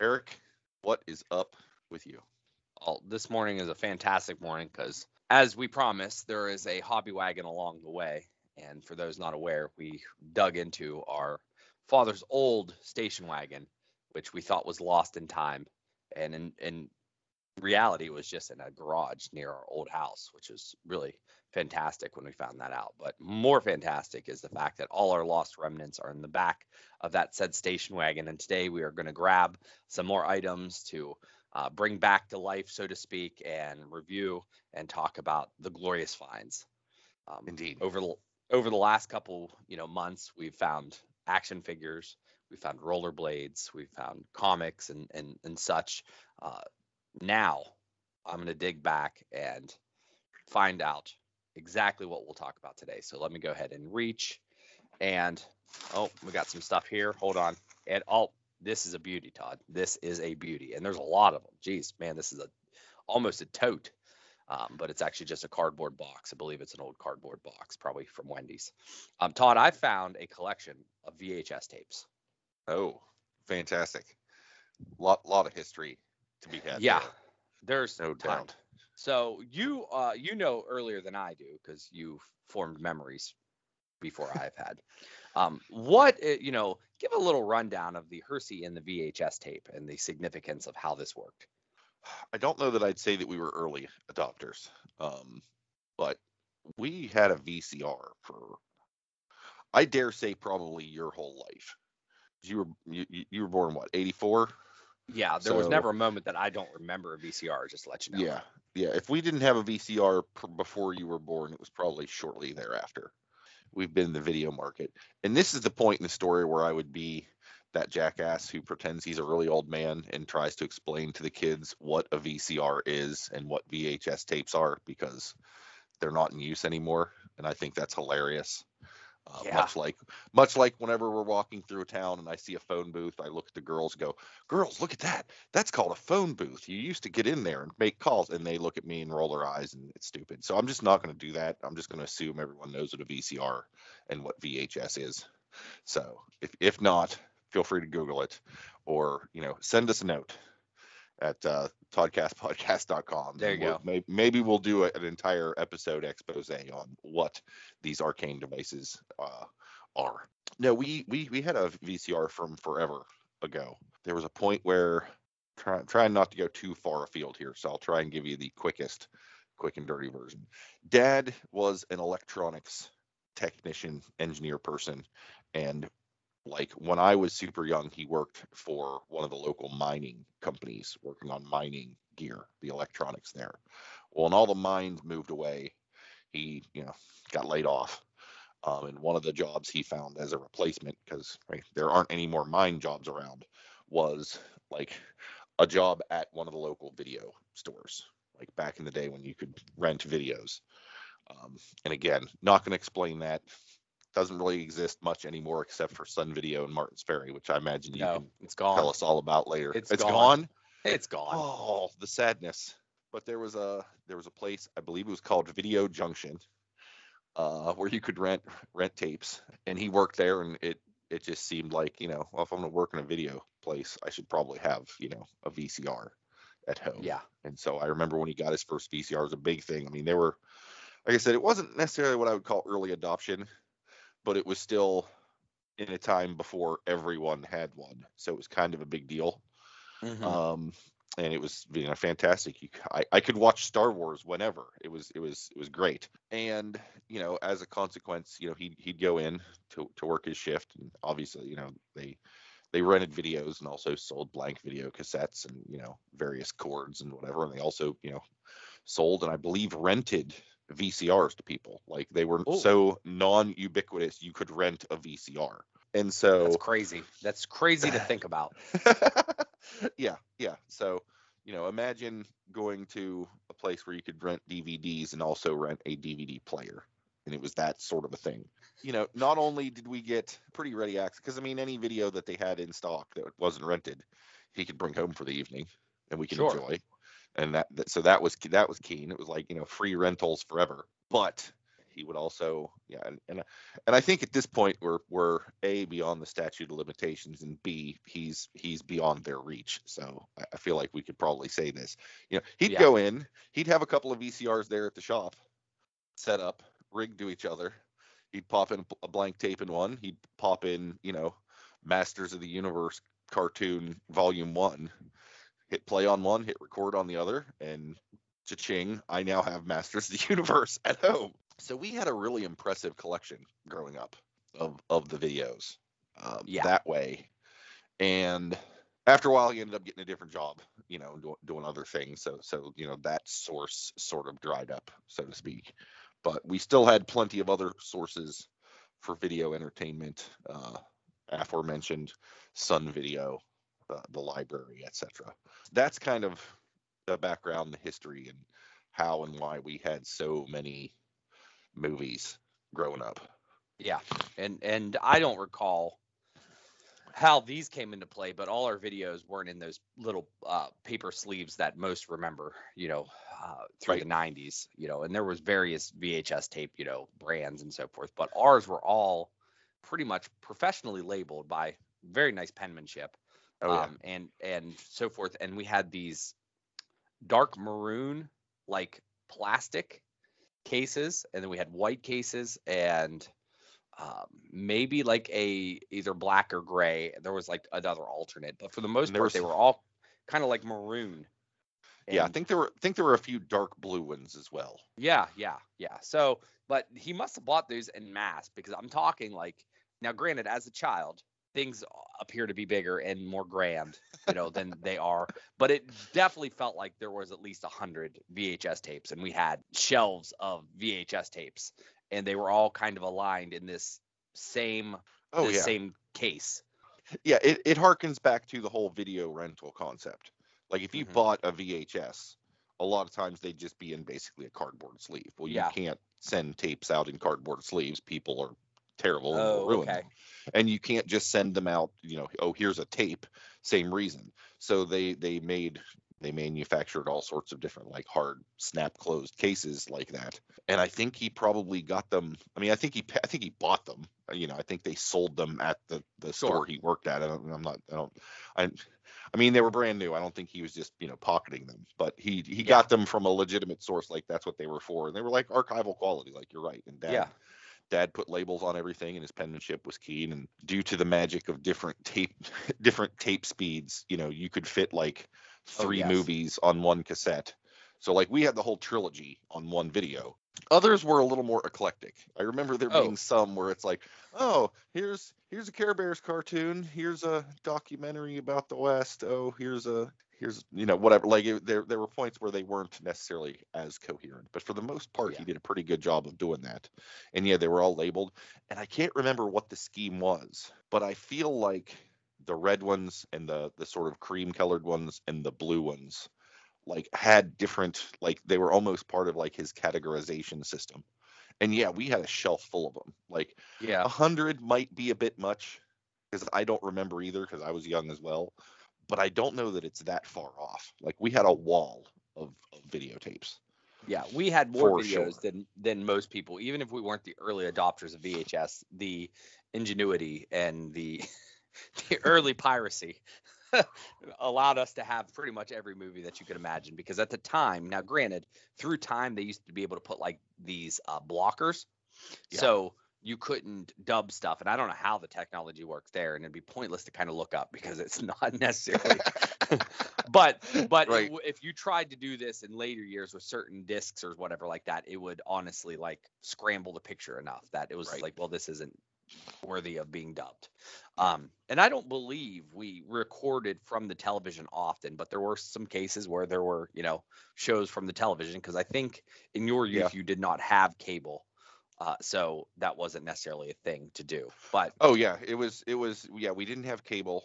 Eric, what is up with you? Well, this morning is a fantastic morning because, as we promised, there is a hobby wagon along the way. And for those not aware, we dug into our father's old station wagon, which we thought was lost in time. And in, in reality, was just in a garage near our old house, which is really fantastic when we found that out. But more fantastic is the fact that all our lost remnants are in the back of that said station wagon. And today we are going to grab some more items to uh, bring back to life, so to speak, and review and talk about the glorious finds. Um, Indeed. Over the over the last couple you know months, we've found action figures, we found rollerblades, we found comics and and and such. Uh, now I'm going to dig back and find out exactly what we'll talk about today. So let me go ahead and reach and oh, we got some stuff here. Hold on. And oh, this is a beauty, Todd. This is a beauty, and there's a lot of them. Jeez, man, this is a almost a tote, um, but it's actually just a cardboard box. I believe it's an old cardboard box, probably from Wendy's. Um, Todd, I found a collection of VHS tapes. Oh, fantastic. Lot lot of history to be had. yeah, there. there's No ton. doubt. So you uh, you know earlier than I do because you formed memories before I've had. Um, what uh, you know, give a little rundown of the Hersey and the VHS tape and the significance of how this worked. I don't know that I'd say that we were early adopters, um, but we had a VCR for, I dare say, probably your whole life. You were you, you- you were born what, 84? Yeah, there was never a moment that I don't remember a VCR. Just to let you know. Yeah, yeah. If we didn't have a VCR pr- before you were born, it was probably shortly thereafter. We've been in the video market, and this is the point in the story where I would be that jackass who pretends he's a really old man and tries to explain to the kids what a VCR is and what VHS tapes are because they're not in use anymore, and I think that's hilarious. Uh, Yeah. Much like, much like whenever we're walking through a town and I see a phone booth, I look at the girls, and go, "Girls, look at that! That's called a phone booth. You used to get in there and make calls." And they look at me and roll their eyes, and it's stupid. So I'm just not going to do that. I'm just going to assume everyone knows what a VCR and what VHS is. So if if not, feel free to Google it, or you know, send us a note at uh, toddcastpodcast.com. There you we'll- go. may- Maybe we'll do a- an entire episode expose on what these arcane devices uh, are. No, we we we had a VCR from forever ago. There was a point where try, trying not to go too far afield here, so I'll try and give you the quickest, quick and dirty version. Dad was an electronics technician, engineer person, and like when I was super young, he worked for one of the local mining companies, working on mining gear, the electronics there. Well, when all the mines moved away, he you know got laid off. Um, and one of the jobs he found as a replacement, because right, there aren't any more mine jobs around, was like a job at one of the local video stores, like back in the day when you could rent videos. Um, and again, not going to explain that. Doesn't really exist much anymore except for Sun Video and Martin's Ferry, which I imagine you No, can it's gone. tell us all about later. It's it's gone. gone. It's gone. Oh, the sadness. But there was a there was a place I believe it was called Video Junction, uh, where you could rent rent tapes, and he worked there, and it it just seemed like you know, well, if I'm gonna work in a video place, I should probably have you know a VCR at home. Yeah. And so I remember when he got his first VCR, it was a big thing. I mean, they were, like I said, it wasn't necessarily what I would call early adoption, but it was still in a time before everyone had one, so it was kind of a big deal. Mhm. um and it was you know fantastic. You, I, I could watch star wars whenever. It was it was it was great. And you know as a consequence you know he'd, he'd go in to, to work his shift and obviously you know they they rented videos and also sold blank video cassettes and you know various cords and whatever and they also you know sold and i believe rented vcrs to people like they were Oh. so non-ubiquitous you could rent a vcr And so That's crazy. That's crazy to think about. yeah, yeah. So, you know, imagine going to a place where you could rent DVDs and also rent a DVD player. And it was that sort of a thing. You know, not only did we get pretty ready access, because I mean, any video that they had in stock that wasn't rented, he could bring home for the evening and we can Sure. enjoy. And that, that, so that was that was keen. It was like you know free rentals forever. But he would also, yeah, and and, and I think at this point we're we're a beyond the statute of limitations, and b he's he's beyond their reach. So I, feel like we could probably say this. You know, he'd Yeah. go in, he'd have a couple of VCRs there at the shop, set up, rigged to each other. He'd pop in a blank tape in one. He'd pop in, you know, Masters of the Universe cartoon volume one. Hit play on one, hit record on the other, and cha-ching, I now have Masters of the Universe at home. So we had a really impressive collection growing up of of the videos um, Yeah. that way. And after a while, he ended up getting a different job, you know, do, doing other things. So so you know that source sort of dried up, so to speak. But we still had plenty of other sources for video entertainment, uh, aforementioned Sun Video, uh, the library, etc. That's kind of the background, the history, and how and why we had so many movies growing up. Yeah, and and I don't recall how these came into play, but all our videos weren't in those little uh, paper sleeves that most remember, you know, uh, through the '90s, you know, and there was various VHS tape, you know, brands and so forth, but ours were all pretty much professionally labeled by very nice penmanship, Oh yeah, um, and and so forth, and we had these dark maroon like plastic cases, and then we had white cases and um, maybe like a either black or gray. There was like another alternate, but for the most And part, they were all kind of like maroon. yeah. I think there were I think there were a few dark blue ones as well. yeah, yeah, yeah. So, but he must have bought those in mass because I'm talking like now. Granted, as a child, things appear to be bigger and more grand, you know, than they are. But it definitely felt like there was at least a hundred VHS tapes, and we had shelves of VHS tapes, and they were all kind of aligned in this same Oh the yeah, same case. yeah. It it harkens back to the whole video rental concept. Like if you Mhm. bought a VHS, a lot of times they'd just be in basically a cardboard sleeve. Well, you Yeah. can't send tapes out in cardboard sleeves. People are terrible and Oh, ruin okay. them. And you can't just send them out. You know, oh here's a tape. Same reason. So they they made they manufactured all sorts of different like hard snap closed cases like that. And I think he probably got them. I mean, I think he I think he bought them. You know, I think they sold them at the the Sure. store he worked at. I don't, I'm not. I don't. I. I mean, they were brand new. I don't think he was just you know pocketing them, but he he Yeah. got them from a legitimate source. Like that's what they were for, and they were like archival quality. Like you're right. And dad, Yeah. Dad put labels on everything, and his penmanship was keen. And due to the magic of different tape, different tape speeds, you know, you could fit like Oh, three yes. movies on one cassette. So like we had the whole trilogy on one video. Others were a little more eclectic. I remember there Oh. being some where it's like, oh, here's here's a Care Bears cartoon, here's a documentary about the West. Oh, here's a here's you know whatever. Like it, there there were points where they weren't necessarily as coherent, but for the most part, Yeah. he did a pretty good job of doing that. And yeah, they were all labeled. And I can't remember what the scheme was, but I feel like the red ones and the the sort of cream colored ones and the blue ones like had different like they were almost part of like his categorization system and yeah we had a shelf full of them like Yeah. a hundred might be a bit much because i don't remember either because i was young as well but i don't know that it's that far off like we had a wall of, of videotapes Yeah, we had more videos sure. than than most people. Even if we weren't the early adopters of VHS, the ingenuity and the the early piracy allowed us to have pretty much every movie that you could imagine. Because at the time, now granted, through time they used to be able to put like these uh, blockers, Yeah. so you couldn't dub stuff. And I don't know how the technology works there, and it'd be pointless to kind of look up because it's not necessarily. but but Right. w- if you tried to do this in later years with certain discs or whatever like that, it would honestly like scramble the picture enough that it was Right. like, well, this isn't worthy of being dubbed. Um, and I don't believe we recorded from the television often, but there were some cases where there were, you know, shows from the television because I think in your youth Yeah. you did not have cable. Uh, so that wasn't necessarily a thing to do. But Oh yeah, it was it was yeah, we didn't have cable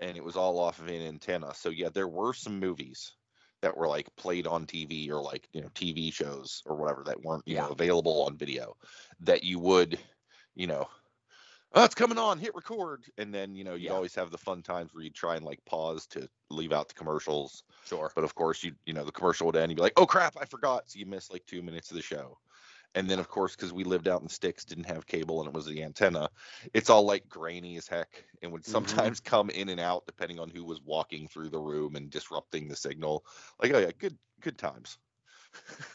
and it was all off of an antenna. So yeah, there were some movies that were like played on TV or like, you know, TV shows or whatever that weren't, you Yeah. know, available on video that you would, you know, oh, it's coming on, hit record. And then, you know, you'd Yeah. always have the fun times where you'd try and like pause to leave out the commercials. sure. But of course, you you know, the commercial would end, you'd be like, oh crap, I forgot. So you miss like two minutes of the show. And then, of course, because we lived out in sticks, didn't have cable, and it was the antenna, it's all like grainy as heck and would Mhm. sometimes come in and out depending on who was walking through the room and disrupting the signal. Like, oh yeah, good good times.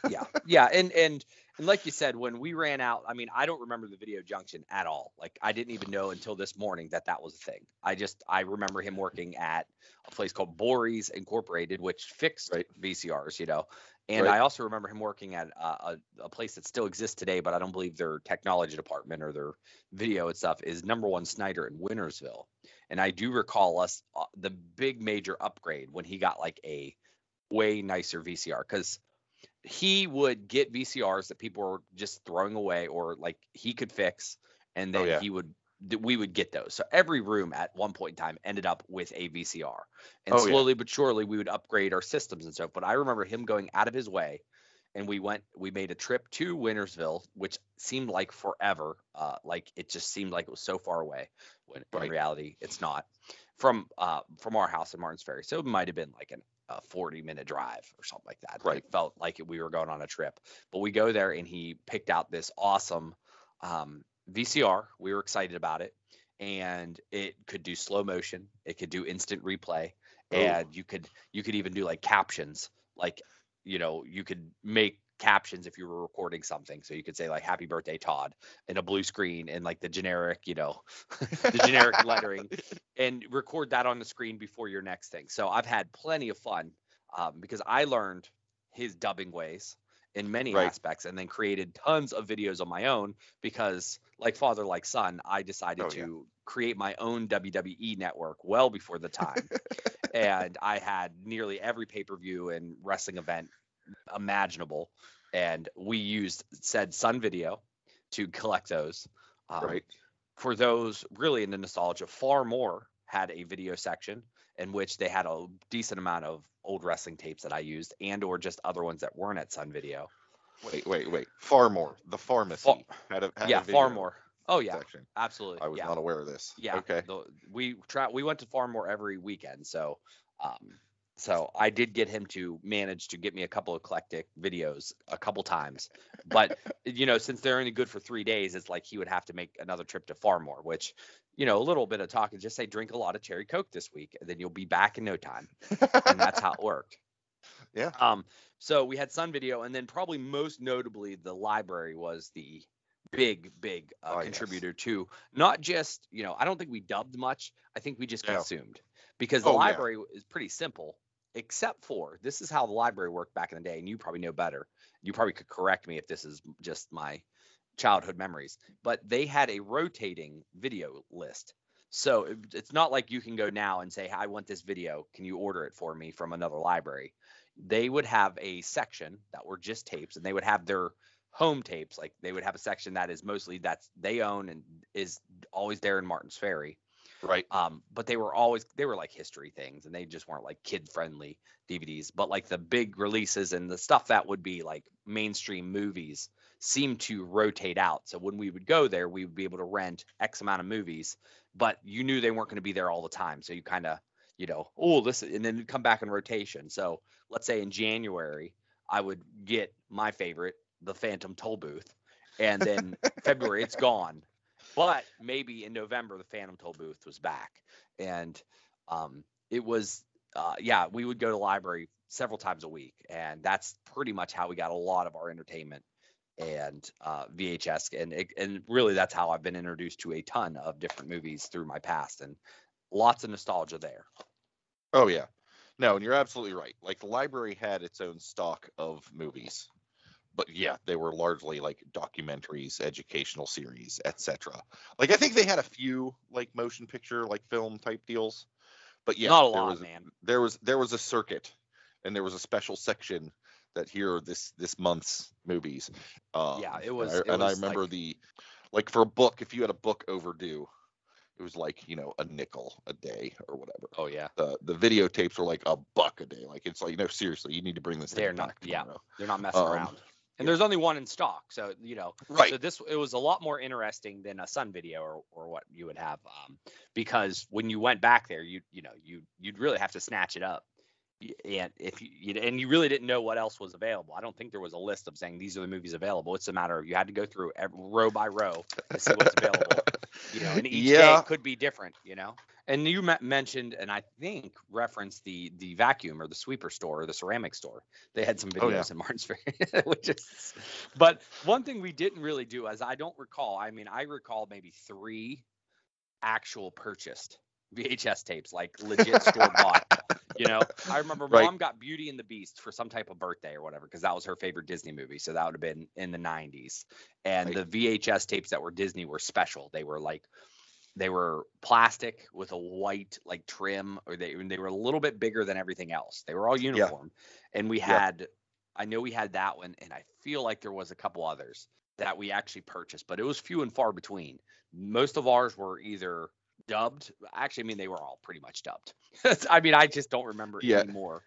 yeah yeah and and and like you said when we ran out i mean i don't remember the video junction at all like i didn't even know until this morning that that was a thing i just i remember him working at a place called Bories incorporated which fixed Right. vcrs you know and Right. i also remember him working at a, a, a place that still exists today but i don't believe their technology department or their video and stuff is number one snyder in wintersville and i do recall us uh, the big major upgrade when he got like a way nicer vcr because he would get VCRs that people were just throwing away or like he could fix, and Oh, then yeah. he would th- we would get those. So every room at one point in time ended up with a VCR, and Oh, yeah. slowly but surely we would upgrade our systems and stuff. But I remember him going out of his way, and we went we made a trip to Wintersville, which seemed like forever. Uh, like it just seemed like it was so far away, when in reality it's not. From uh from our house in Martins Ferry, so it might have been like an a 40 minute drive or something like that. Right. It felt like we were going on a trip. But we go there and he picked out this awesome um, VCR. We were excited about it. And it could do slow motion. It could do instant replay. Oh. And you could you could even do like captions. Like, you know, you could make captions if you were recording something. So you could say like happy birthday Todd in a blue screen and like the generic, you know, the generic lettering and record that on the screen before your next thing. So I've had plenty of fun um, because I learned his dubbing ways in many Right. aspects and then created tons of videos on my own because like father like son i decided Oh, yeah. to create my own wwe network well before the time and i had nearly every pay-per-view and wrestling event imaginable and we used said sun video to collect those um, right. for those really in the nostalgia, far more had a video section in which they had a decent amount of old wrestling tapes that I used and or just other ones that weren't at Sun Video. Wait, wait, wait. Far more. The pharmacy had a had yeah, far more. Oh yeah, section. absolutely. I was yeah. not aware of this. Yeah. Okay. the- we try we went to Farmore every weekend, so um so I did get him to manage to get me a couple of eclectic videos a couple times. But you know, since they're only good for three days, it's like he would have to make another trip to Farmore, which you know, a little bit of talk and just say drink a lot of cherry coke this week, and then you'll be back in no time. And that's how it worked. Yeah. Um, so we had Sun Video, and then probably most notably, the library was the big, big uh, Oh, yes. contributor to not just you know. I don't think we dubbed much. I think we just No. consumed because the Oh, yeah. library is pretty simple, except for this is how the library worked back in the day, and you probably know better. You probably could correct me if this is just my childhood memories, but they had a rotating video list. So it, it's not like you can go now and say, I want this video. Can you order it for me from another library? They would have a section that were just tapes and they would have their home tapes. Like they would have a section that is mostly that's they own and is always there in Martin's Ferry. Right. Um, but they were always they were like history things and they just weren't like kid friendly DVDs. But like the big releases and the stuff that would be like mainstream movies seemed to rotate out. So when we would go there, we would be able to rent X amount of movies, but you knew they weren't going to be there all the time. So you kind of, you know, oh, listen, and then come back in rotation. So let's say in January, I would get my favorite, the Phantom Toll Booth, and then February it's gone. But maybe in November the Phantom Toll Booth was back, and um, it was, uh, yeah, we would go to library several times a week, and that's pretty much how we got a lot of our entertainment and uh, VHS, and it, and really that's how I've been introduced to a ton of different movies through my past, and lots of nostalgia there. Oh yeah. No, and you're absolutely right. Like the library had its own stock of movies. But yeah, they were largely like documentaries, educational series, etc. Like I think they had a few like motion picture like film type deals. But yeah, Not a there lot, was man. there was there was a circuit and there was a special section that here are this this month's movies. Um, Yeah, it was- And I, and I remember like- the like for a book, if you had a book overdue, it was like you know a nickel a day or whatever. Oh yeah, The the videotapes were like a buck a day. Like it's like no seriously, you need to bring this. thing They're not- back yeah. they're not messing Um, around. And there's only one in stock, so you know. Right. So this it was a lot more interesting than a Sun video or, or what you would have, um, because when you went back there, you you know you you'd really have to snatch it up, and if you, you and you really didn't know what else was available. I don't think there was a list of saying these are the movies available. It's a matter of you had to go through every, row by row to see what's available. You know, and each Yeah. day could be different. You know. And you me- mentioned, and I think referenced the the vacuum or the sweeper store or the ceramic store. They had some Oh, yeah. videos in Martinsville, which is. But one thing we didn't really do, as I don't recall, I mean, I recall maybe three actual purchased VHS tapes, like legit store bought. You know, I remember Right. mom got Beauty and the Beast for some type of birthday or whatever, because that was her favorite Disney movie. So that would have been in the 90s. And Right. the VHS tapes that were Disney were special. They were like, they were plastic with a white like trim, or they they were a little bit bigger than everything else. They were all uniform, and we Yeah. had, I know we had that one, and I feel like there was a couple others that we actually purchased, but it was few and far between. Most of ours were either dubbed. Actually, I mean they were all pretty much dubbed. I mean I just don't remember Yeah. anymore.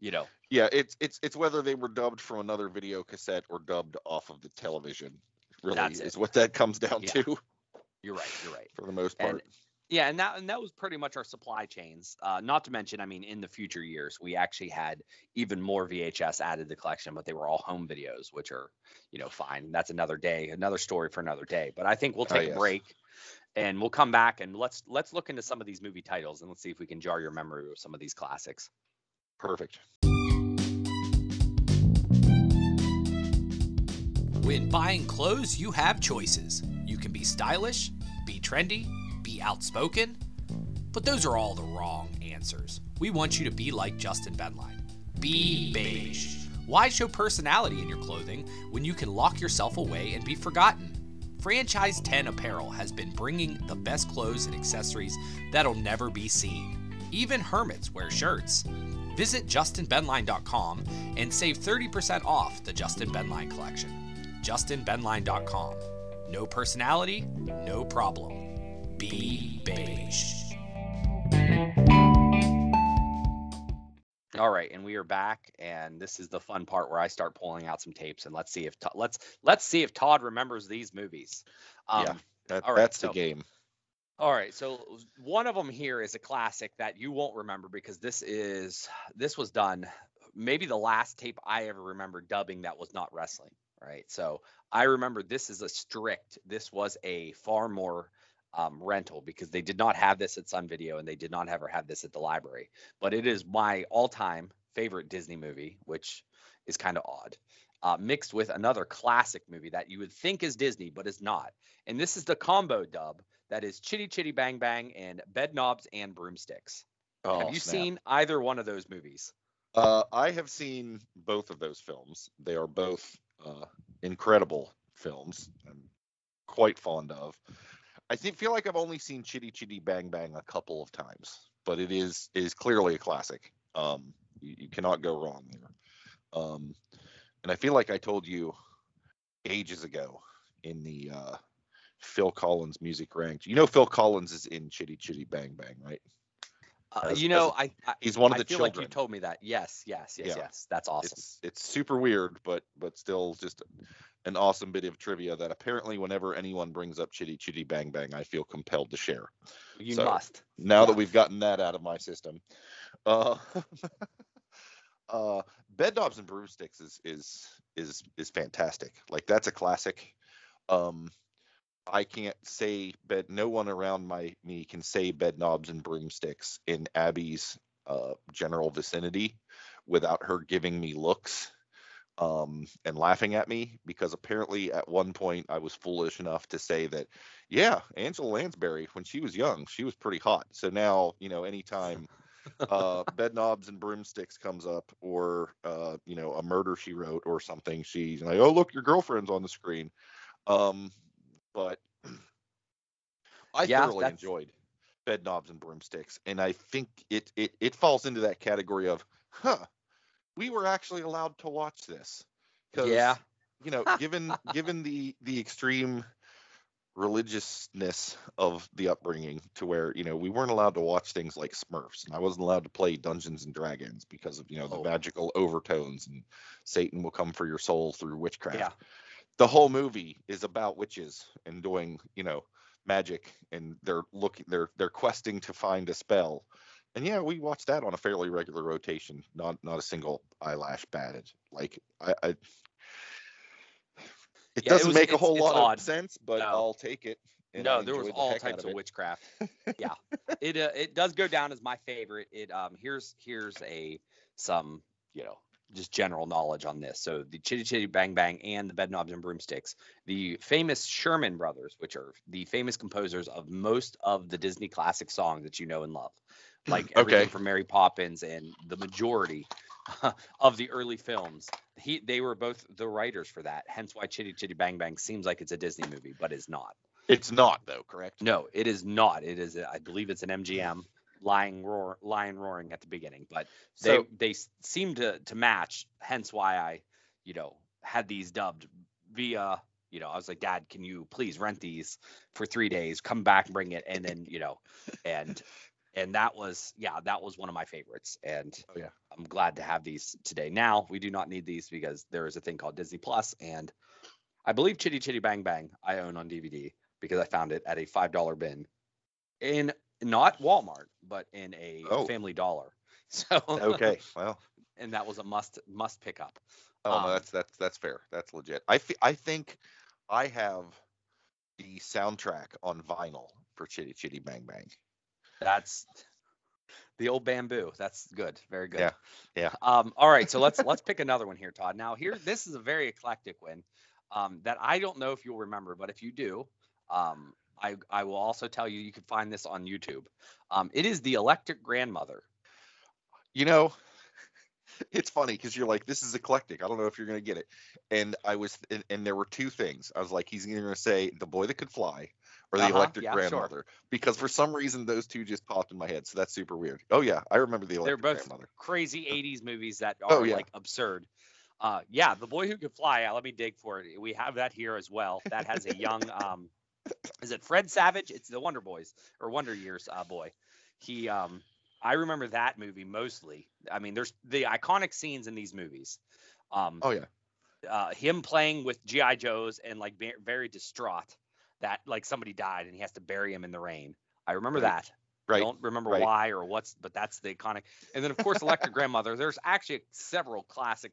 You know, Yeah, it's it's it's whether they were dubbed from another video cassette or dubbed off of the television. Really That's is it. what that comes down Yeah. to you're right. You're right. for the most And part. yeah, and that and that was pretty much our supply chains. Uh, not to mention, I mean, in the future years, we actually had even more VHS added to the collection, but they were all home videos, which are, you know, fine. That's another day, another story for another day. But I think we'll Ah, take a yes. break and we'll come back and let's let's look into some of these movie titles and let's see if we can jar your memory with some of these classics. Perfect. When buying clothes, you have choices. You can be stylish, be trendy, be outspoken, but those are all the wrong answers. We want you to be like Justin Benline. Be beige. Why show personality in your clothing when you can lock yourself away and be forgotten? Franchise 10 Apparel has been bringing the best clothes and accessories that'll never be seen. Even hermits wear shirts. Visit justinbenline.com and save 30% off the Justin Benline collection. justinbenline.com. No personality, no problem. Be beige. All right, and we are back, and this is the fun part where I start pulling out some tapes, and let's see if Todd, let's let's see if Todd remembers these movies. Um, Yeah. That, right, that's so- the game. All right, so one of them here is a classic that you won't remember because this is this was done maybe the last tape I ever remember dubbing that was not wrestling, right? So I remember this is a strict. This was a far more um, rental because they did not have this at Sun Video and they did not ever have this at the library. But it is my all-time favorite Disney movie, which is kind of odd. Uh, mixed with another classic movie that you would think is Disney, but is not. And this is the combo dub that is Chitty Chitty Bang Bang and Bed Knobs and Broomsticks. Oh, Have you snap. seen either one of those movies? Uh, I have seen both of those films. They are both uh, incredible films. I'm quite fond of. I think feel like I've only seen Chitty Chitty Bang Bang a couple of times, but it is is clearly a classic. Um, you, you cannot go wrong there. Um, and I feel like I told you ages ago in the uh, Phil Collins music ranked. You know Phil Collins is in Chitty Chitty Bang Bang, right? Uh, you know, as I, I He's one of I the feel children. like you told me that. Yes, yes, yes, Yeah. yes. That's awesome. It's it's super weird, but but still just an awesome bit of trivia that apparently whenever anyone brings up Chitty Chitty Bang Bang, I feel compelled to share. you so- must. Now that we've gotten that out of my system, uh, uh, Bed Knobs and Broomsticks is is is is fantastic. Like that's a classic. Um, I can't say bed. No one around my me can say Bed Knobs and Broomsticks in Abby's uh, general vicinity without her giving me looks um, and laughing at me because apparently at one point I was foolish enough to say that, yeah, Angela Lansbury when she was young, she was pretty hot. So now you know anytime uh, Bed Knobs and Broomsticks comes up or uh, you know a Murder She Wrote or something, she's like, oh look, your girlfriend's on the screen. Um, but I Yeah, thoroughly that's- enjoyed Bed Knobs and Broomsticks, and I think it it it falls into that category of, huh, we were actually allowed to watch this. 'Cause, Yeah. You know, given given the the extreme religiousness of the upbringing to where you know we weren't allowed to watch things like smurfs and i wasn't allowed to play dungeons and dragons because of you know Oh. the magical overtones and satan will come for your soul through witchcraft Yeah. the whole movie is about witches and doing you know magic and they're looking they're they're questing to find a spell and yeah we watched that on a fairly regular rotation not not a single eyelash batted like i, I it Yeah, doesn't was- make a whole lot odd. of sense but No. i'll take it no, there was the all types of of witchcraft. yeah, it uh, it does go down as my favorite. It um here's here's a some you know just general knowledge on this. So the Chitty Chitty Bang Bang and the Bedknobs and Broomsticks, the famous Sherman Brothers, which are the famous composers of most of the Disney classic songs that you know and love, like everything Okay. from Mary Poppins and the majority of the early films. He they were both the writers for that. Hence why Chitty Chitty Bang Bang seems like it's a Disney movie, but is not. it's not though correct No, it is not. It is, I believe it's an MGM lying roar, lion roaring at the beginning, but they so they seem to to match. Hence why I, you know, had these dubbed via. You know, I was like, Dad, can you please rent these for three days? Come back, bring it, and then you know, and and that was yeah, that was one of my favorites, and Oh, yeah. I'm glad to have these today. Now we do not need these because there is a thing called Disney Plus, and I believe Chitty Chitty Bang Bang I own on DVD because I found it at a five dollar bin in not Walmart, but in a Oh. Family Dollar. So okay well and that was a must must pick up. Oh Um, no, that's that's that's fair. That's legit. I fe- I think I have the soundtrack on vinyl for Chitty Chitty Bang Bang. That's the old bamboo. That's good. Very good. Yeah, yeah. Um, all right, so let's let's pick another one here, Todd. Now here, this is a very eclectic one um, that I don't know if you'll remember, but if you do, um, I I will also tell you you can find this on YouTube. Um, it is the Electric Grandmother. You know, it's funny because you're like, this is eclectic. I don't know if you're gonna get it. And I was, and, and there were two things. I was like, he's either gonna say the boy that could fly or the Uh-huh, electric yeah, sure. grandmother because for some reason those two just popped in my head. So that's super weird. Oh yeah, I remember the electric They're both grandmother. crazy '80s movies that are Oh, yeah. like absurd. Uh, yeah, The Boy Who Could Fly. Uh, let me dig for it. We have that here as well. That has a young, um, is it Fred Savage? It's the Wonder Boys or Wonder Years uh, boy. He, um, I remember that movie mostly. I mean, there's the iconic scenes in these movies. Um, Oh yeah, uh, him playing with GI Joes and like be- very distraught that like somebody died and he has to bury him in the rain. I remember Right. that. right. I Don't remember right. why or what's, but that's the iconic. And then of course, Electric Grandmother. There's actually several classic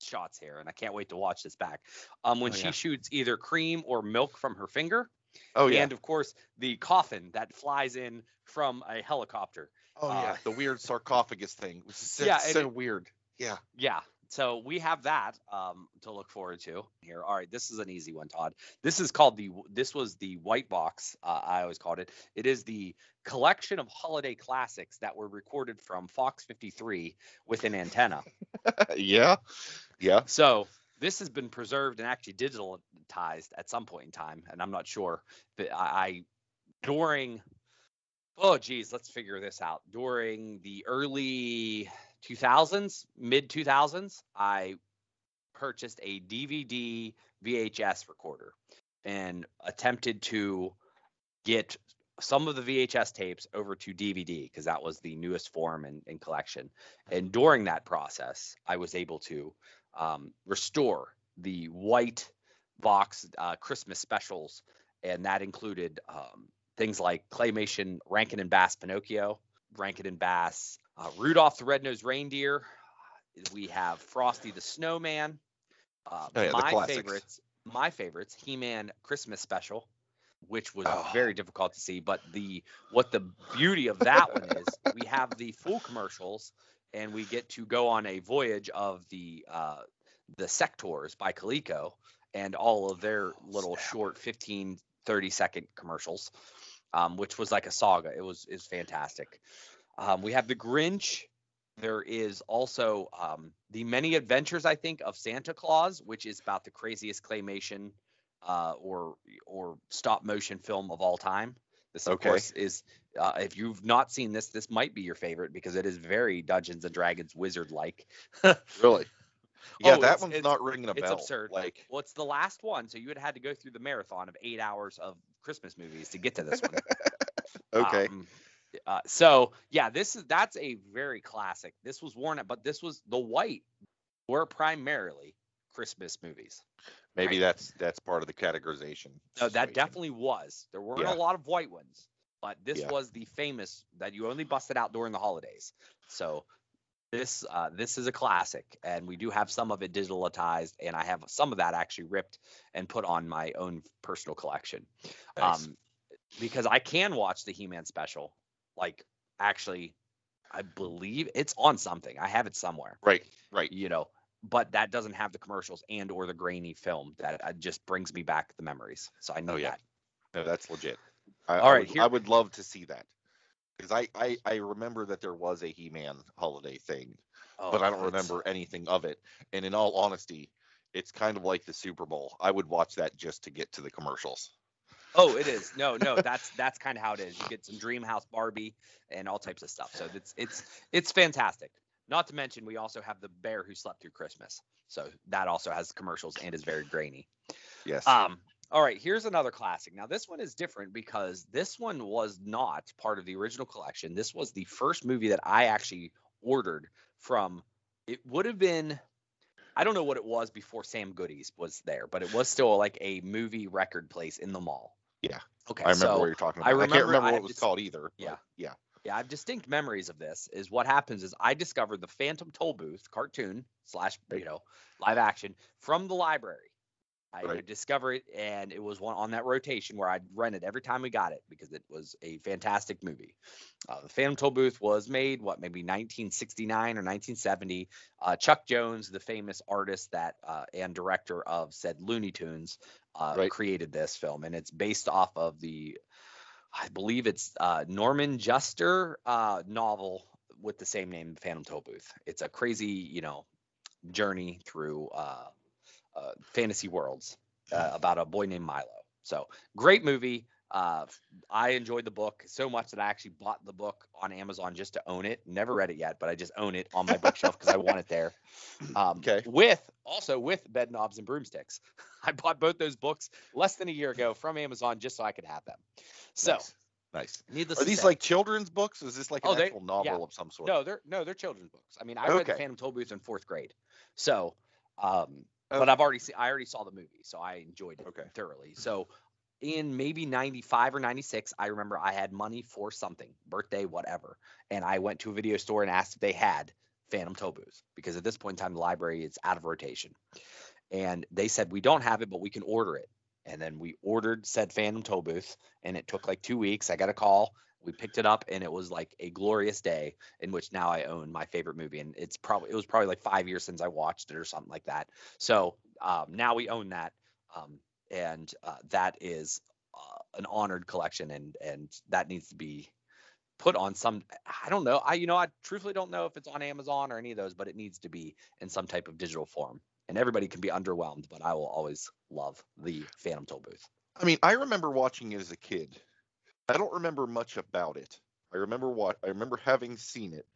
shots here, and I can't wait to watch this back. Um, when Oh, she yeah. shoots either cream or milk from her finger, Oh yeah. and of course the coffin that flies in from a helicopter. oh yeah. uh, the weird sarcophagus thing. So, Yeah, so it- weird. Yeah. Yeah. So we have that um, to look forward to here. All right, this is an easy one, Todd. This is called the. This was the white box. Uh, I always called it. It is the collection of holiday classics that were recorded from Fox 53 with an antenna. yeah. Yeah. So this has been preserved and actually digitalized at some point in time, and I'm not sure. But I, I during oh geez, let's figure this out. During the early 2000s, mid 2000s, I purchased a DVD VHS recorder and attempted to get some of the VHS tapes over to DVD because that was the newest form and, and collection. And during that process, I was able to um, restore the white box uh, Christmas specials, and that included um, things like claymation Rankin and Bass Pinocchio, Rankin and Bass uh, Rudolph the Red-Nosed Reindeer. We have Frosty the Snowman. Uh, Oh, yeah, my favorites, my favorites, He-Man Christmas special, which was Oh. very difficult to see. But the what the beauty of that one is, we have the full commercials, and we get to go on a voyage of the uh, the Sectaurs by Coleco and all of their little snap. short 15, 30 second commercials, um, which was like a saga. It was is fantastic. Um, we have the Grinch. There is also um, the Many Adventures, I think, of Santa Claus, which is about the craziest claymation uh, or or stop motion film of all time. This, of Okay. course, is Uh, if you've not seen this, this might be your favorite because it is very Dungeons and Dragons wizard like. Really? Yeah, Oh, that it's- one's it's- not ringing a it's bell. absurd. Like, well, it's the last one, so you would have had to go through the marathon of eight hours of Christmas movies to get to this one. okay, Um, uh, so yeah, this is that's a very classic. This was worn, out, but this was the white were primarily Christmas movies. maybe right. that's that's part of the categorization. No, that definitely was. There weren't Yeah. a lot of white ones, but this Yeah. was the famous that you only busted out during the holidays. So this uh, this is a classic, and we do have some of it digitalized, and I have some of that actually ripped and put on my own personal collection. Nice. Um, because I can watch the He-Man special. Like actually, I believe it's on something. I have it somewhere right, right. you know but that doesn't have the commercials and or the grainy film that uh, just brings me back the memories so i know Oh, yeah. that No, that's legit. I, All I right, would, here- I would love to see that because I, I I remember that there was a He-Man holiday thing, oh, but I don't remember anything of it. And in all honesty, it's kind of like the Super Bowl. I would watch that just to get to the commercials. Oh it is no no that's that's kind of how it is you get some dream house barbie and all types of stuff so it's it's it's fantastic not to mention we also have the bear who slept through christmas so that also has commercials and is very grainy Yes. Um, all right, here's another classic. Now, this one is different because this one was not part of the original collection. This was the first movie that I actually ordered from. It would have been, I don't know what it was before Sam Goody's was there, but it was still like a movie record place in the mall. Yeah. Okay. I remember so, what you're talking I about. I, can't remember remember I what it was this- called either. Yeah. Yeah. yeah, I have distinct memories of this. Is what happens is I discovered the Phantom Toll Booth cartoon slash you know live action from the library. I Right. discover it, and it was one on that rotation where I'd rent it every time we got it because it was a fantastic movie. Uh, the Phantom Toll Booth was made what maybe 1969 or 1970. Uh, Chuck Jones, the famous artist that uh, and director of said Looney Tunes, uh, Right. created this film, and it's based off of the I believe it's uh, Norton Juster uh, novel with the same name, Phantom Toll Booth. It's a crazy, you know, journey through uh, fantasy worlds uh, about a boy named Milo. So great movie. Uh, I enjoyed the book so much that I actually bought the book on Amazon just to own it. Never read it yet, but I just own it on my bookshelf because I want it there. Um, Okay. With also with bed knobs and broomsticks. I bought both those books less than a year ago from Amazon just so I could have them. So Nice. Nice. needless Are these say- like children's books? Is this like an Oh, they- actual novel yeah. of some sort? no, they're no, they're children's books. I mean, I read the Phantom Toll Booth in fourth grade, so um, Oh. but I've already seen, I already saw the movie, so I enjoyed it Okay. thoroughly. So in maybe 95 or 96, I remember I had money for something, birthday, whatever, and I went to a video store and asked if they had Phantom Booth because at this point in time the library is out of rotation, and they said we don't have it, but we can order it. And then we ordered said Phantom Toll Booth, and it took like two weeks. I got a call. We picked it up, and it was like a glorious day in which now I own my favorite movie, and it's probably it was probably like five years since I watched it or something like that. So um, now we own that, um, and uh, that is uh, an honored collection, and and that needs to be put on some. I don't know. I you know I truthfully don't know if it's on Amazon or any of those, but it needs to be in some type of digital form. And everybody can be underwhelmed, but I will always love the Phantom Toll Booth. I mean, I remember watching it as a kid. I don't remember much about it. I remember what I remember having seen it.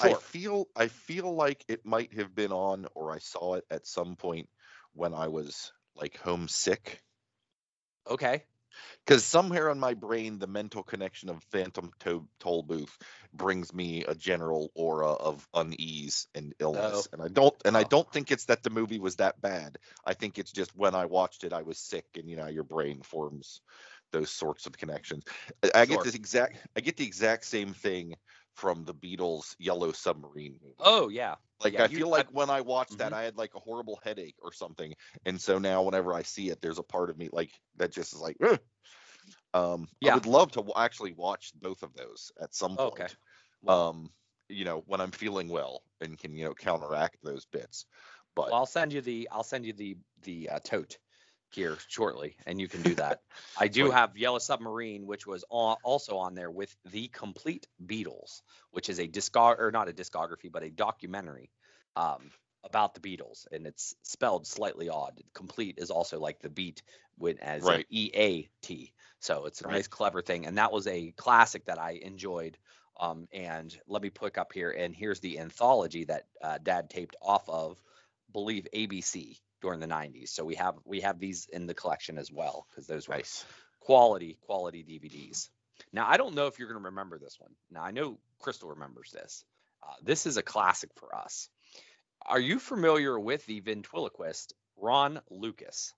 I feel I feel like it might have been on or I saw it at some point when I was like homesick. Okay. Because somewhere in my brain, the mental connection of Phantom to- Toll Booth brings me a general aura of unease and illness, oh. and I don't, and I Oh. don't think it's that the movie was that bad. I think it's just when I watched it, I was sick, and you know, your brain forms those sorts of connections. I, I Sure. get this exact, I get the exact same thing from the Beatles' Yellow Submarine movie. Oh yeah. Like yeah, I you- feel like when I watched that, Mhm. I had like a horrible headache or something, and so now whenever I see it, there's a part of me like that just is like, "Ugh." um, Yeah. I would love to w- actually watch both of those at some point. Okay. Um, you know, when I'm feeling well and can you know counteract those bits. But Well, I'll send you the I'll send you the the uh, tote here shortly, and you can do that. I do Right. have Yellow Submarine, which was also on there with the Compleat Beatles, which is a discog or not a discography, but a documentary. Um, about the Beatles, and it's spelled slightly odd. Complete is also like the beat with as Right. E A T. So it's a Right. nice, clever thing, and that was a classic that I enjoyed. Um, and let me pick up here, and here's the anthology that uh, Dad taped off of, believe ABC during the '90s. So we have we have these in the collection as well because those were Nice. quality quality DVDs. Now I don't know if you're going to remember this one. Now I know Crystal remembers this. Uh, this is a classic for us. Are you familiar with the ventriloquist Ron Lucas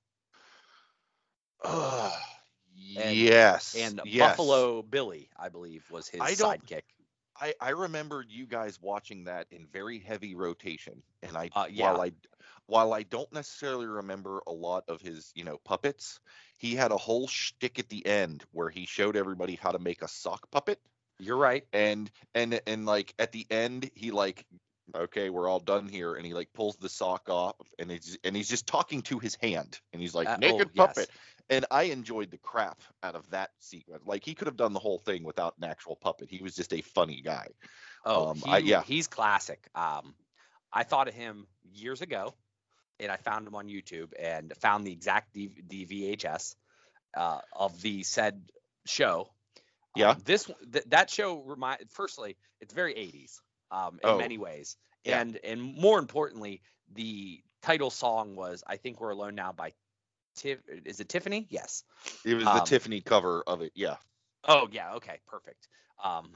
Ugh, And- yes. and yes. Buffalo Billy? I believe was his I sidekick. I, I remembered you guys watching that in very heavy rotation, and I Uh, yeah. while I while I don't necessarily remember a lot of his you know puppets, he had a whole shtick at the end where he showed everybody how to make a sock puppet, You're right. and and and like at the end he like okay we're all done here, and he like pulls the sock off, and he's and he's just talking to his hand, and he's like Uh, naked oh, yes. puppet, and I enjoyed the crap out of that sequence. Like he could have done the whole thing without an actual puppet. He was just a funny guy. Oh, Um, he, I- yeah. he's classic. Um, I thought of him years ago, and I found them on YouTube and found the exact D, the VHS uh, of the said show. Yeah. Um, this th- that show remind. Firstly, it's very 80s um, in Oh, many ways, yeah. and and more importantly, the title song was "I Think We're Alone Now" by Tiff. Is it Tiffany? Yes. It was the Um, Tiffany cover of it. Yeah. Oh yeah, okay, perfect. Um,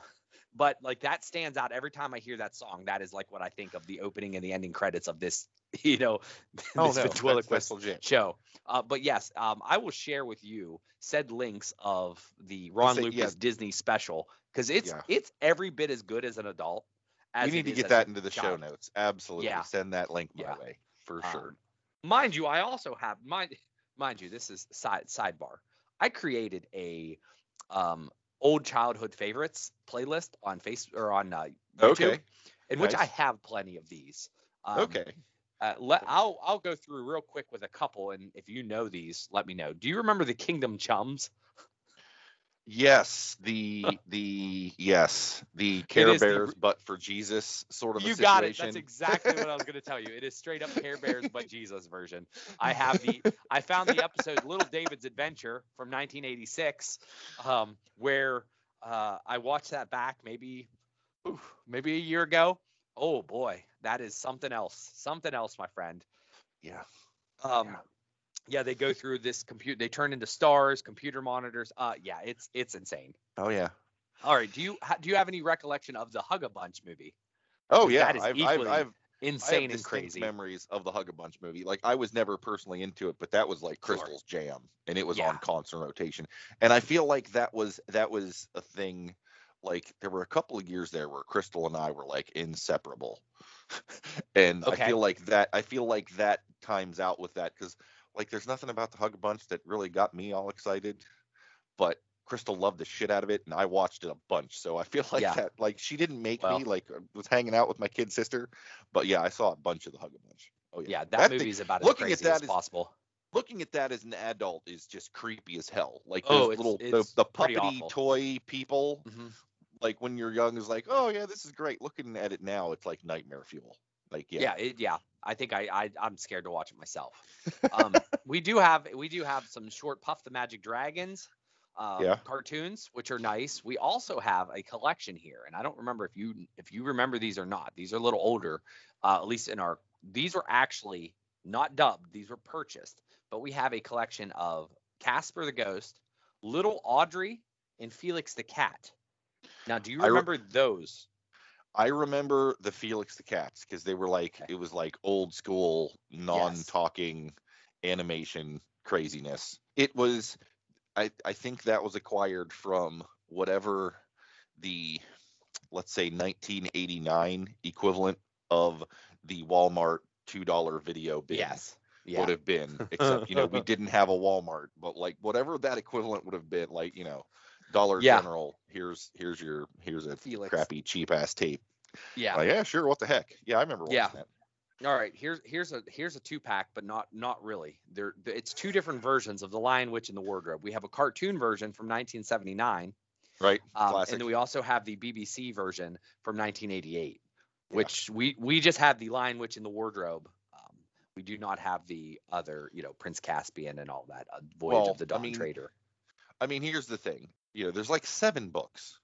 but like that stands out every time I hear that song. That is like what I think of the opening and the ending credits of this, you know, Oh this no, ventriloquist show. Uh, but yes, um, I will share with you said links of the Ronn say, Lucas yeah. Disney special because it's Yeah. it's every bit as good as an adult. As You need to get that into the show notes. Absolutely. Yeah. Send that link my way for Um, sure. Mind you, I also have mind mind you, this is side sidebar. I created a um, old childhood favorites playlist on face or on uh, YouTube, Okay. in which I have plenty of these. Um, okay. Uh, let, I'll I'll go through real quick with a couple, and if you know these, let me know. Do you remember the Kingdom Chums? Yes. The the yes the Care is the Bears, but for Jesus sort of. a You got it. That's exactly what I was going to tell you. It is straight up Care Bears, but Jesus version. I have the. I found the episode Little David's Adventure from 1986, um, where uh, I watched that back maybe, oof, maybe a year ago. Oh boy, that is something else. Something else, my friend. Yeah. Um, Yeah. Yeah, they go through this compute. They turn into stars, computer monitors. Uh, yeah, it's it's insane. Oh yeah. All right, do you ha- do you have any recollection of the Hugga Bunch movie? Oh yeah. that is I've, I've, I've Insane and crazy. memories of the Hugga Bunch movie. Like I was never personally into it, but that was like Sure. Crystal's jam, and it was Yeah. on constant rotation. And I feel like that was that was a thing. Like there were a couple of years there where Crystal and I were like inseparable, and Okay. I feel like that. I feel like that times out with that because like there's nothing about the Hugga Bunch that really got me all excited, but Crystal loved the shit out of it, and I watched it a bunch. So I feel like Yeah. that. Like she didn't make Well- me like was hanging out with my kid sister, but yeah, I saw a bunch of the Hugga Bunch. Oh yeah, Yeah, that, That thing- movie's about as looking at crazy that as is- possible. looking at that as an adult is just creepy as hell. Like Oh, those it's- little it's the, the puppety toy people. Mhm. Like when you're young, is like, oh yeah, this is great. Looking at it now, it's like nightmare fuel. Like yeah, Yeah, it, yeah. I think I, I I'm scared to watch it myself. Um, we do have we do have some short Puff the Magic Dragons. Um, Yeah. cartoons which are nice we also have a collection here and i don't remember if you if you remember these or not these are a little older uh, at least in our these were actually not dubbed these were purchased but we have a collection of casper the ghost little audrey and felix the cat now do you I re- remember those I remember the Felix the Cats because they were like Okay. it was like old school non-talking animation craziness. It was I I think that was acquired from whatever the let's say 1989 equivalent of the Walmart $2 video bin yes would have been except you know we didn't have a Walmart but like whatever that equivalent would have been like you know Dollar Yeah. General here's here's your here's a felix crappy cheap ass tape yeah like, yeah, sure. What the heck? Yeah, I remember watching Yeah. that. All right, here's here's a here's a two pack, but not not really. There, it's two different versions of the Lion Witch and the Wardrobe. We have a cartoon version from 1979, Right? um, Classic. and then we also have the BBC version from 1988. Yeah. which we we just have the Lion Witch in the wardrobe. Um, we do not have the other, you know, Prince Caspian and all that. Uh, Voyage Well, of the I Dawn mean- Trader. I mean, here's the thing. You know, there's like seven books,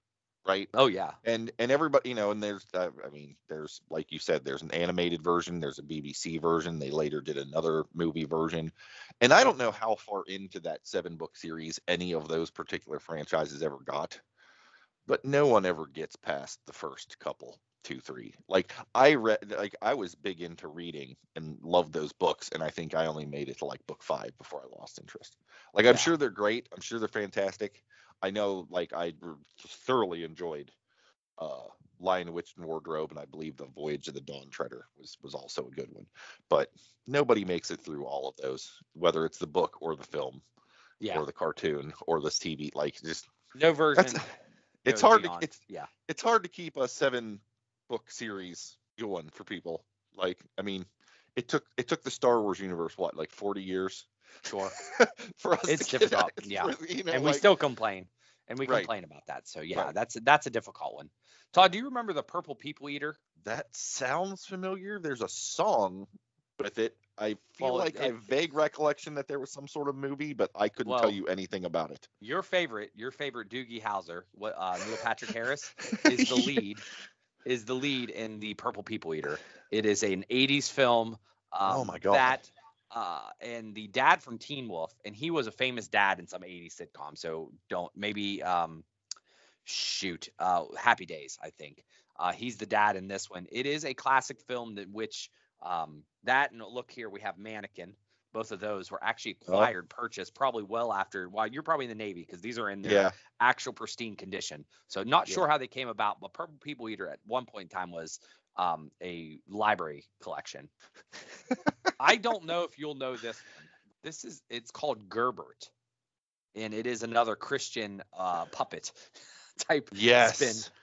right? Oh yeah, and and everybody you know and there's uh, i mean there's like you said there's an animated version there's a bbc version they later did another movie version and i don't know how far into that seven book series any of those particular franchises ever got but no one ever gets past the first couple two three like i read like i was big into reading and loved those books and i think i only made it to like book five before i lost interest like i'm Yeah. sure they're great i'm sure they're fantastic i know like I thoroughly enjoyed uh lion witch and wardrobe and i believe the voyage of the dawn treader was was also a good one but nobody makes it through all of those whether it's the book or the film yeah. or the cartoon or this tv like just no version. it's hard to it's yeah. it's hard to keep a seven book series going for people like i mean it took it took the star wars universe what like 40 years Sure. for us It's difficult, it, yeah. you know, and we like- still complain and we Right. complain about that so yeah Right. that's that's a difficult one todd do you remember the purple people eater that sounds familiar there's a song with it i feel Well, like I it- have vague recollection that there was some sort of movie but i couldn't Well- tell you anything about it your favorite your favorite doogie howser what uh neil patrick harris is the lead is the lead in the purple people eater it is an 80s film um, Oh my God. that uh and the dad from teen wolf and he was a famous dad in some 80s sitcom so don't maybe um shoot uh happy days i think uh he's the dad in this one it is a classic film that which um that and look here we have mannequin both of those were actually Oh. acquired purchased probably well after well you're probably in the navy because these are in their yeah actual pristine condition. So not Yeah. sure how they came about, but Purple People Eater at one point in time was um, a library collection. I don't know if you'll know this one. This is it's called Gerbert, and it is another Christian uh, puppet type yes spin.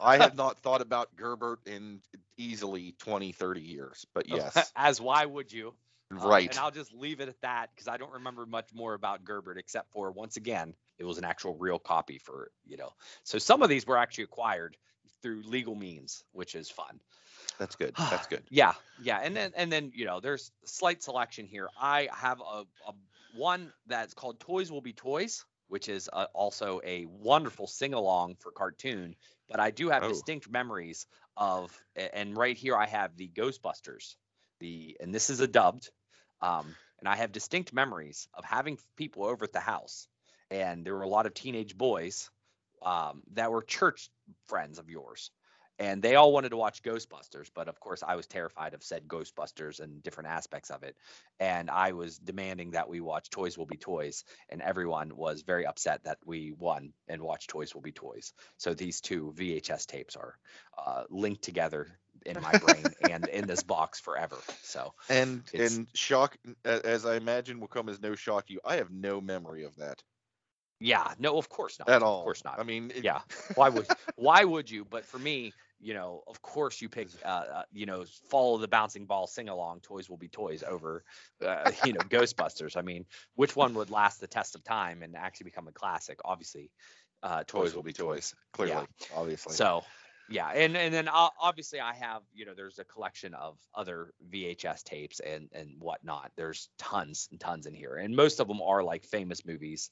i have not thought about gerbert in easily 20 30 years but yes As why would you? Um, right and I'll just leave it at that because I don't remember much more about Gerbert except for once again it was an actual real copy for you know. So some of these were actually acquired through legal means, which is fun. that's good that's good Yeah, yeah, and then and then you know there's slight selection here. I have a, a one that's called Toys Will Be Toys, which is uh also a wonderful sing along for cartoon. But I do have Oh. distinct memories of, and right here I have the Ghostbusters, the and this is a dubbed, um, and I have distinct memories of having people over at the house, and there were a lot of teenage boys um, that were church friends of yours and they all wanted to watch Ghostbusters, but of course I was terrified of said Ghostbusters and different aspects of it. And I was demanding that we watch Toys Will Be Toys, and everyone was very upset that we won and watched Toys Will Be Toys. So these two VHS tapes are uh, linked together in my brain and in this box forever. So and and shock as i imagine will come as no shock to you i have no memory of that yeah, no, of course not. at all. Of course not. i mean it- yeah. Why would why would you? But for me you know of course you pick uh, uh you know follow the bouncing ball sing along toys will be toys over uh, you know ghostbusters. I mean which one would last the test of time and actually become a classic? Obviously uh toys will be toys clearly obviously. So yeah and and then o- obviously i have you know there's a collection of other vhs tapes and and whatnot. There's tons and tons in here and most of them are like famous movies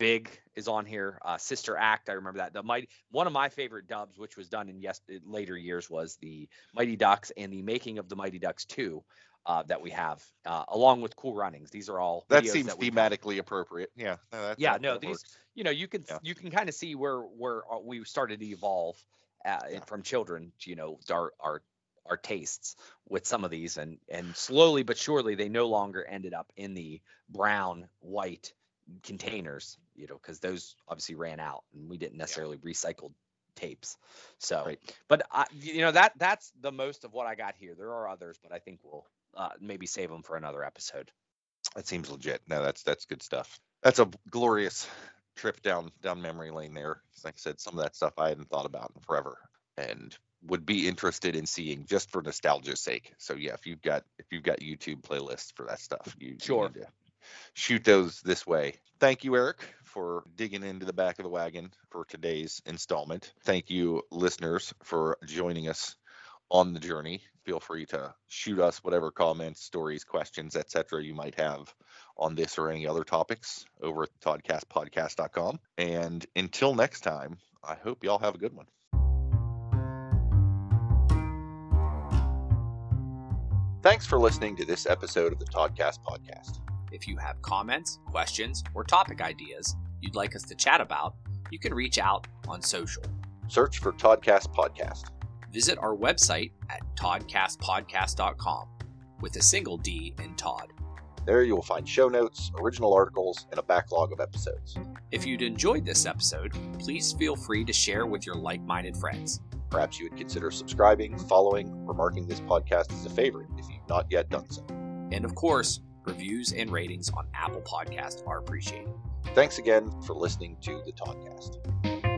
big is on here uh sister act i remember that the mighty one of my favorite dubs which was done in yes later years was the mighty ducks and the making of the mighty ducks 2 uh, that we have uh, along with cool runnings these are all that seems we've- thematically appropriate yeah no, that- yeah that- no that these works. you know you can Yeah. you can kind of see where where uh, we started to evolve uh, Yeah. from children to, you know our our our tastes with some of these and and slowly but surely they no longer ended up in the brown white containers you know because those obviously ran out and we didn't necessarily recycle tapes so Right. but I, you know that that's the most of what i got here there are others but i think we'll uh, maybe save them for another episode That seems legit. No, that's that's good stuff. That's a glorious trip down down memory lane there. Like I said, some of that stuff I hadn't thought about in forever, and would be interested in seeing just for nostalgia's sake. So yeah, if you've got if you've got YouTube playlists for that stuff, you, you Sure. to shoot those this way. Thank you, Eric, for digging into the back of the wagon for today's installment. Thank you, listeners, for joining us on the journey. Feel free to shoot us whatever comments, stories, questions, etc. you might have on this or any other topics over at toddcastpodcast.com. And until next time, I hope y'all have a good one. Thanks for listening to this episode of the Toddcast Podcast. If you have comments, questions, or topic ideas you'd like us to chat about, you can reach out on social. Search for Toddcast Podcast. Visit our website at toddcastpodcast.com with a single D in Todd. There you will find show notes, original articles, and a backlog of episodes. If you'd enjoyed this episode, please feel free to share with your like minded friends. Perhaps you would consider subscribing, following, or marking this podcast as a favorite if you've not yet done so. And of course, reviews and ratings on Apple Podcast are appreciated. Thanks again for listening to the Toddcast.